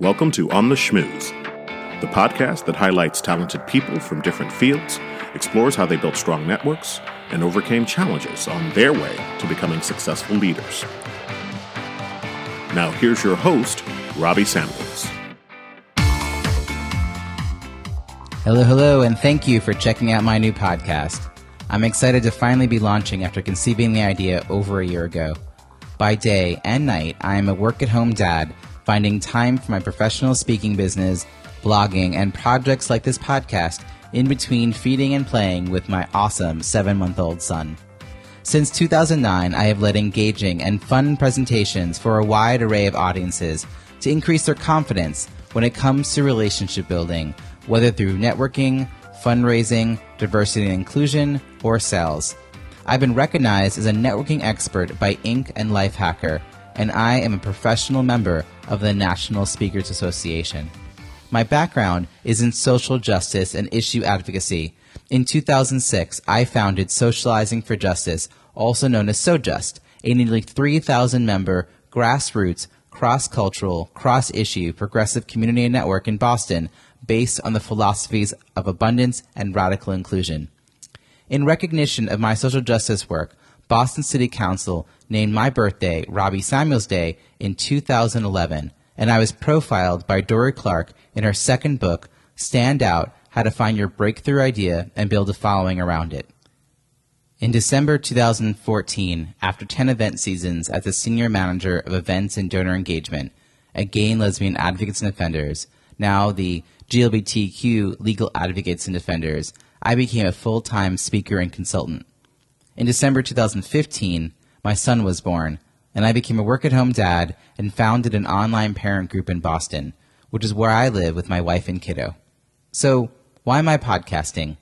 Welcome to On the Schmooze, the podcast that highlights talented people from different fields, explores how they built strong networks, and overcame challenges on their way to becoming successful leaders. Now, here's your host, Robbie Samuels. Hello, hello, and thank you for checking out my new podcast. I'm excited to finally be launching after conceiving the idea over a year ago. By day and night, I am a work at home dad finding time for my professional speaking business, blogging, and projects like this podcast in between feeding and playing with my awesome seven month old son. Since 2009, I have led engaging and fun presentations for a wide array of audiences to increase their confidence when it comes to relationship building, whether through networking, fundraising, diversity and inclusion, or sales. I've been recognized as a networking expert by Inc. and Lifehacker, and I am a professional member of the National Speakers Association. My background is in social justice and issue advocacy. In 2006, I founded Socializing for Justice, also known as SoJust, a nearly 3,000 member, grassroots, cross-cultural, cross-issue, progressive community network in Boston based on the philosophies of abundance and radical inclusion. In recognition of my social justice work, Boston City Council named my birthday Robbie Samuels Day in 2011, and I was profiled by Dorie Clark in her second book, Stand Out How to Find Your Breakthrough Idea and Build a Following Around It. In December 2014, after 10 event seasons as the senior manager of events and donor engagement at Gay and Lesbian Advocates and Defenders, now the GLBTQ Legal Advocates and Defenders, I became a full time speaker and consultant. In December 2015, my son was born, and I became a work at home dad and founded an online parent group in Boston, which is where I live with my wife and kiddo. So, why am I podcasting?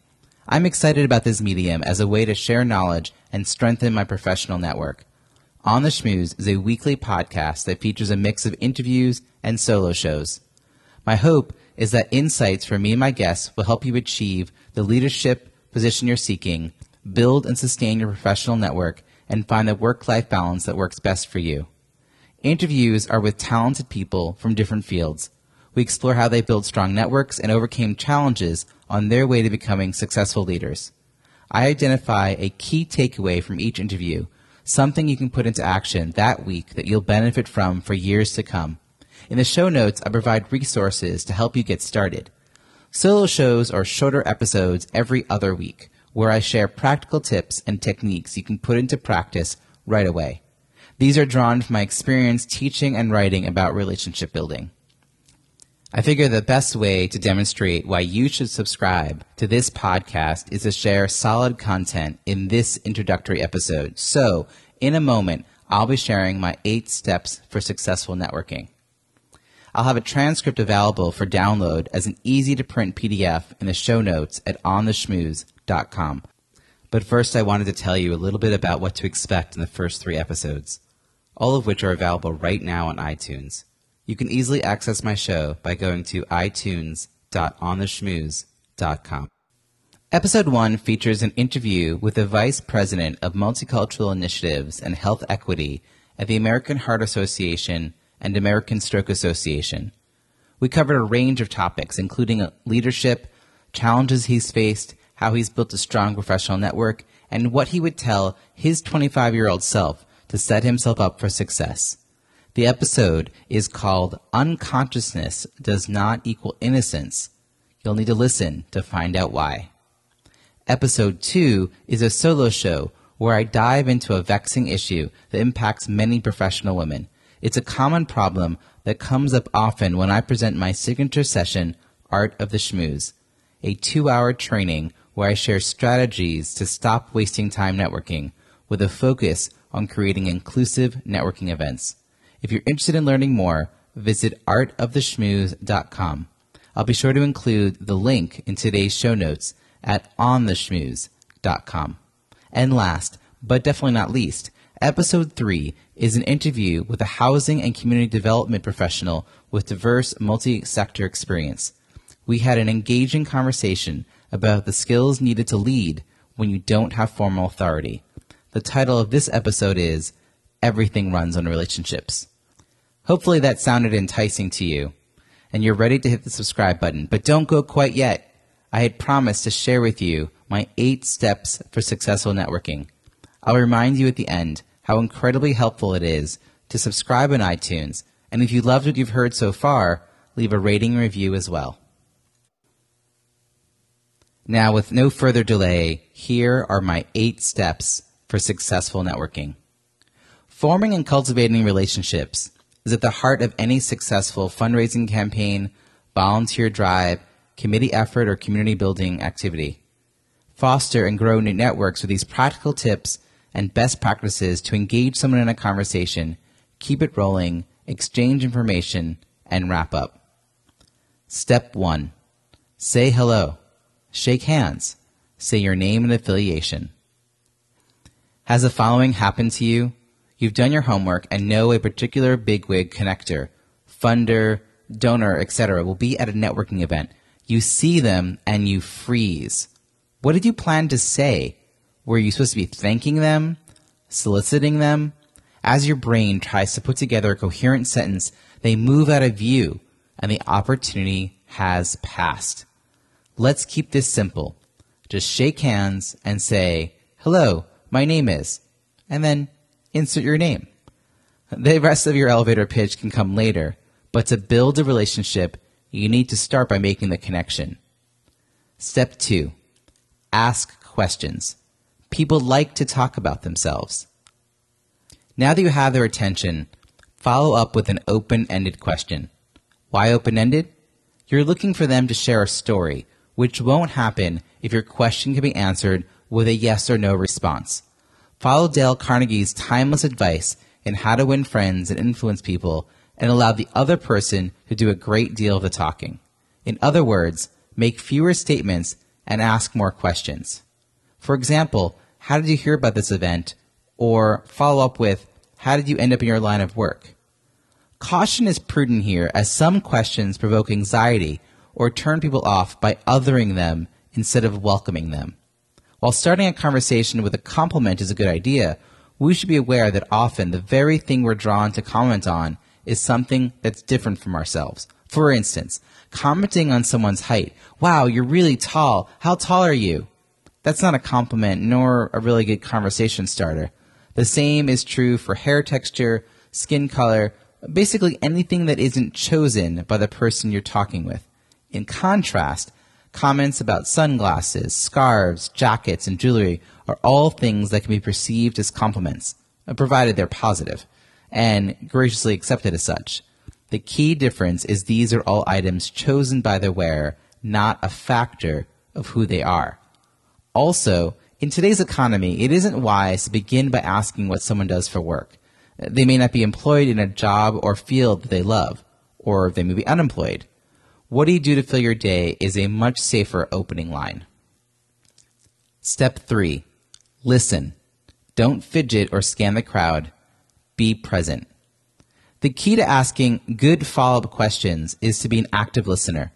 I'm excited about this medium as a way to share knowledge and strengthen my professional network. On the Schmooze is a weekly podcast that features a mix of interviews and solo shows. My hope is that insights from me and my guests will help you achieve the leadership position you're seeking build and sustain your professional network, and find the work life balance that works best for you. Interviews are with talented people from different fields. We explore how they build strong networks and overcame challenges on their way to becoming successful leaders. I identify a key takeaway from each interview, something you can put into action that week that you'll benefit from for years to come. In the show notes, I provide resources to help you get started. Solo shows are shorter episodes every other week where I share practical tips and techniques you can put into practice right away. These are drawn from my experience teaching and writing about relationship building. I figure the best way to demonstrate why you should subscribe to this podcast is to share solid content in this introductory episode. So, in a moment, I'll be sharing my eight steps for successful networking. I'll have a transcript available for download as an easy to print PDF in the show notes at But first, I wanted to tell you a little bit about what to expect in the first three episodes, all of which are available right now on iTunes. You can easily access my show by going to itunes.ontheschmooze.com. Episode 1 features an interview with the Vice President of Multicultural Initiatives and Health Equity at the American Heart Association and American Stroke Association. We covered a range of topics, including leadership, challenges he's faced, how he's built a strong professional network, and what he would tell his 25 year old self to set himself up for success. The episode is called Unconsciousness Does Not Equal Innocence. You'll need to listen to find out why. Episode 2 is a solo show where I dive into a vexing issue that impacts many professional women it's a common problem that comes up often when I present my signature session, Art of the Schmooze, a two hour training where I share strategies to stop wasting time networking with a focus on creating inclusive networking events. If you're interested in learning more, visit artoftheschmooze.com. I'll be sure to include the link in today's show notes at ontheschmooze.com. And last, but definitely not least, episode 3 is an interview with a housing and community development professional with diverse multi sector experience. We had an engaging conversation about the skills needed to lead when you don't have formal authority. The title of this episode is Everything Runs on Relationships. Hopefully that sounded enticing to you. and you're ready to hit the subscribe button, but don't go quite yet. I had promised to share with you my eight steps for successful networking. I'll remind you at the end how incredibly helpful it is to subscribe on iTunes, and if you loved what you've heard so far, leave a rating review as well. Now, with no further delay, here are my eight steps for successful networking. Forming and cultivating relationships is at the heart of any successful fundraising campaign, volunteer drive, committee effort, or community building activity. Foster and grow new networks with these practical tips and best practices to engage someone in a conversation, keep it rolling, exchange information, and wrap up. Step 1. Say hello. Shake hands. Say your name and affiliation. Has the following happened to you? You've done your homework and know a particular bigwig connector, funder, donor, etc. will be at a networking event. You see them and you freeze. What did you plan to say? Were you supposed to be thanking them? Soliciting them? As your brain tries to put together a coherent sentence, they move out of view and the opportunity has passed. Let's keep this simple. Just shake hands and say, hello, my name is, and then insert your name. The rest of your elevator pitch can come later, but to build a relationship, you need to start by making the connection. Step two, ask questions. People like to talk about themselves. Now that you have their attention, follow up with an open-ended question. Why open-ended? You're looking for them to share a story which won't happen if your question can be answered with a yes or no response. Follow Dale Carnegie's timeless advice in how to win friends and influence people and allow the other person to do a great deal of the talking. In other words, make fewer statements and ask more questions. For example, how did you hear about this event? Or follow up with, how did you end up in your line of work? Caution is prudent here as some questions provoke anxiety or turn people off by othering them instead of welcoming them. While starting a conversation with a compliment is a good idea, we should be aware that often the very thing we're drawn to comment on is something that's different from ourselves. For instance, commenting on someone's height. Wow, you're really tall. How tall are you? That's not a compliment nor a really good conversation starter. The same is true for hair texture, skin color, basically anything that isn't chosen by the person you're talking with. In contrast, comments about sunglasses, scarves, jackets, and jewelry are all things that can be perceived as compliments, uh, provided they're positive, and graciously accepted as such. The key difference is these are all items chosen by the wearer, not a factor of who they are. Also, in today's economy, it isn't wise to begin by asking what someone does for work. They may not be employed in a job or field that they love, or they may be unemployed. What do you do to fill your day is a much safer opening line. Step three, listen. Don't fidget or scan the crowd. Be present. The key to asking good follow up questions is to be an active listener.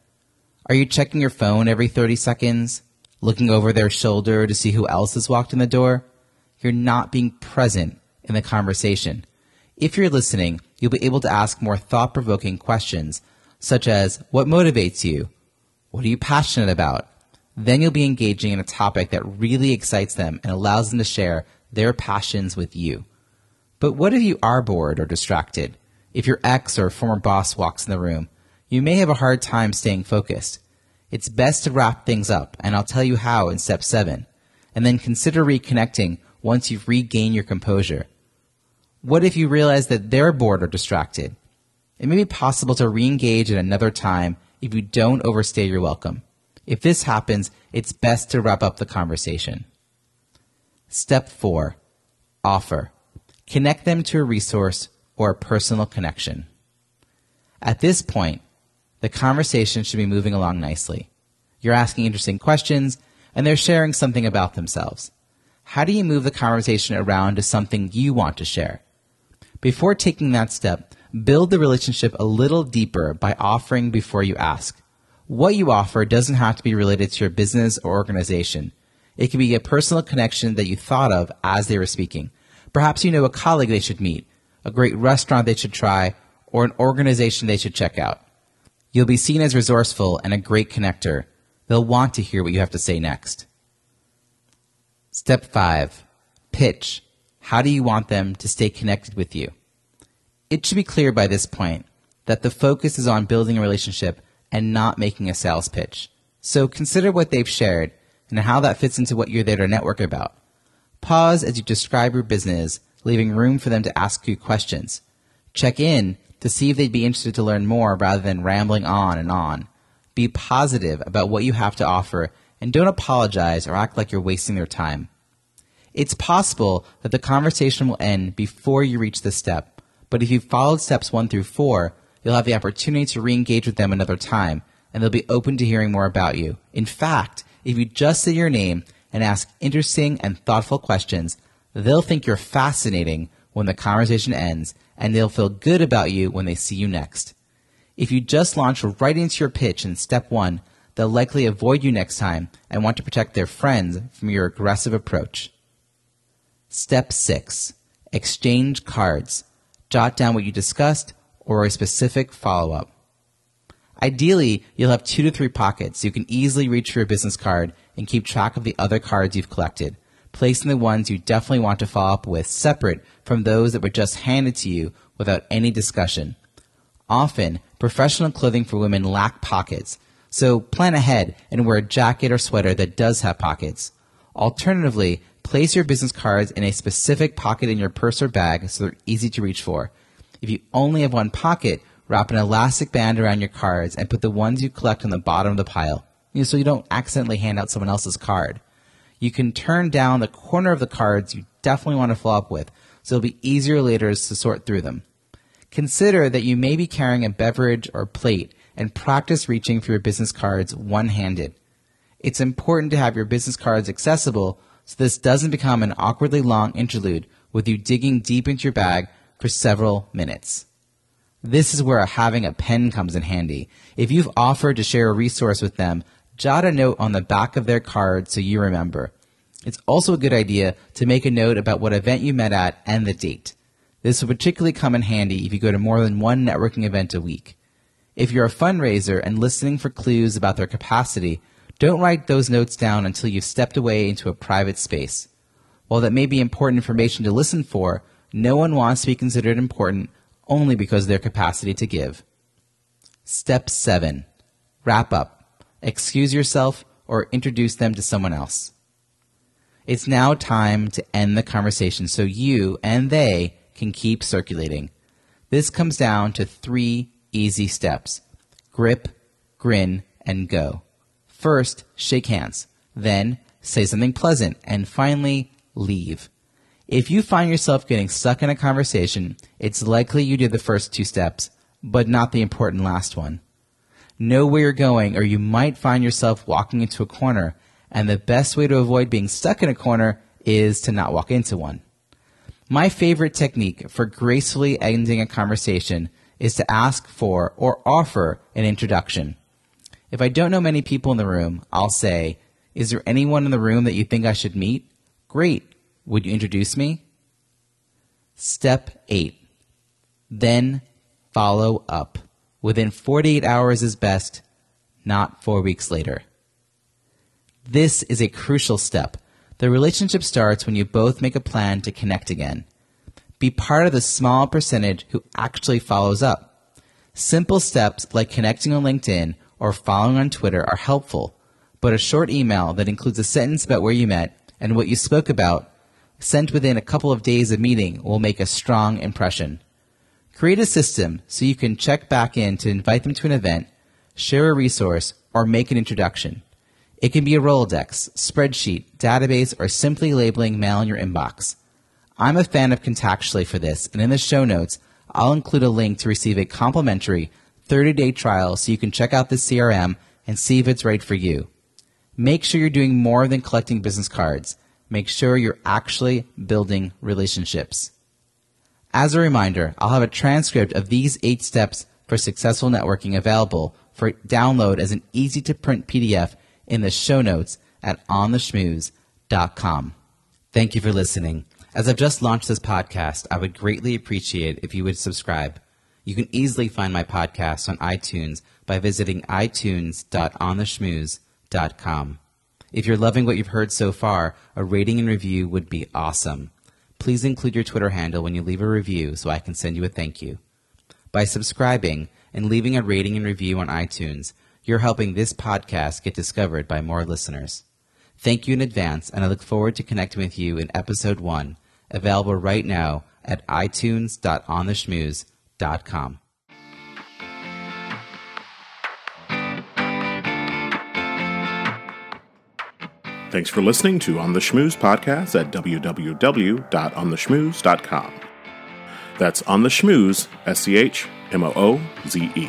Are you checking your phone every 30 seconds? Looking over their shoulder to see who else has walked in the door? You're not being present in the conversation. If you're listening, you'll be able to ask more thought provoking questions such as what motivates you? What are you passionate about? Then you'll be engaging in a topic that really excites them and allows them to share their passions with you. But what if you are bored or distracted? If your ex or former boss walks in the room, you may have a hard time staying focused. It's best to wrap things up, and I'll tell you how in step seven, and then consider reconnecting once you've regained your composure. What if you realize that they're bored or distracted? It may be possible to re-engage at another time if you don't overstay your welcome. If this happens, it's best to wrap up the conversation. Step four, offer. Connect them to a resource or a personal connection. At this point, the conversation should be moving along nicely. You're asking interesting questions and they're sharing something about themselves. How do you move the conversation around to something you want to share? Before taking that step, Build the relationship a little deeper by offering before you ask. What you offer doesn't have to be related to your business or organization. It can be a personal connection that you thought of as they were speaking. Perhaps you know a colleague they should meet, a great restaurant they should try, or an organization they should check out. You'll be seen as resourceful and a great connector. They'll want to hear what you have to say next. Step 5. Pitch. How do you want them to stay connected with you? It should be clear by this point that the focus is on building a relationship and not making a sales pitch. So consider what they've shared and how that fits into what you're there to network about. Pause as you describe your business, leaving room for them to ask you questions. Check in to see if they'd be interested to learn more rather than rambling on and on. Be positive about what you have to offer and don't apologize or act like you're wasting their time. It's possible that the conversation will end before you reach this step, but if you've followed steps one through four, you'll have the opportunity to re-engage with them another time, and they'll be open to hearing more about you. In fact, if you just say your name and ask interesting and thoughtful questions, they'll think you're fascinating when the conversation ends, and they'll feel good about you when they see you next. If you just launch right into your pitch in step one, they'll likely avoid you next time and want to protect their friends from your aggressive approach. Step 6. Exchange cards. Jot down what you discussed or a specific follow up. Ideally, you'll have two to three pockets so you can easily reach for your business card and keep track of the other cards you've collected, placing the ones you definitely want to follow up with separate from those that were just handed to you without any discussion. Often, professional clothing for women lack pockets, so plan ahead and wear a jacket or sweater that does have pockets. Alternatively, place your business cards in a specific pocket in your purse or bag so they're easy to reach for. If you only have one pocket, wrap an elastic band around your cards and put the ones you collect on the bottom of the pile, so you don't accidentally hand out someone else's card. You can turn down the corner of the cards you definitely want to follow up with, so it'll be easier later to sort through them. Consider that you may be carrying a beverage or plate and practice reaching for your business cards one-handed. It's important to have your business cards accessible so this doesn't become an awkwardly long interlude with you digging deep into your bag for several minutes. This is where having a pen comes in handy. If you've offered to share a resource with them, jot a note on the back of their card so you remember. It's also a good idea to make a note about what event you met at and the date. This will particularly come in handy if you go to more than one networking event a week. If you're a fundraiser and listening for clues about their capacity, don't write those notes down until you've stepped away into a private space. While that may be important information to listen for, no one wants to be considered important only because of their capacity to give. Step 7. Wrap up. Excuse yourself or introduce them to someone else. It's now time to end the conversation so you and they can keep circulating. This comes down to three easy steps. Grip, grin, and go. First, shake hands. Then, say something pleasant. And finally, leave. If you find yourself getting stuck in a conversation, it's likely you did the first two steps, but not the important last one. Know where you're going, or you might find yourself walking into a corner, and the best way to avoid being stuck in a corner is to not walk into one. My favorite technique for gracefully ending a conversation is to ask for or offer an introduction. If I don't know many people in the room, I'll say, Is there anyone in the room that you think I should meet? Great. Would you introduce me? Step 8. Then follow up. Within 48 hours is best, not four weeks later. This is a crucial step. The relationship starts when you both make a plan to connect again. Be part of the small percentage who actually follows up. Simple steps like connecting on LinkedIn or following on Twitter are helpful, but a short email that includes a sentence about where you met and what you spoke about sent within a couple of days of meeting will make a strong impression. Create a system so you can check back in to invite them to an event, share a resource, or make an introduction. It can be a Rolodex, spreadsheet, database, or simply labeling mail in your inbox. I'm a fan of Contactually for this, and in the show notes, I'll include a link to receive a complimentary 30 day trial so you can check out the CRM and see if it's right for you. Make sure you're doing more than collecting business cards. Make sure you're actually building relationships. As a reminder, I'll have a transcript of these eight steps for successful networking available for download as an easy to print PDF in the show notes at ontheschmooze.com. Thank you for listening. As I've just launched this podcast, I would greatly appreciate if you would subscribe. You can easily find my podcast on iTunes by visiting itunes.ontheschmooze.com. If you're loving what you've heard so far, a rating and review would be awesome. Please include your Twitter handle when you leave a review so I can send you a thank you. By subscribing and leaving a rating and review on iTunes, you're helping this podcast get discovered by more listeners. Thank you in advance, and I look forward to connecting with you in episode one, available right now at itunes.ontheschmooze.com. Thanks for listening to On the Schmooze podcast at www.ontheschmooze.com. That's On the Schmooze, S C H M O O Z E.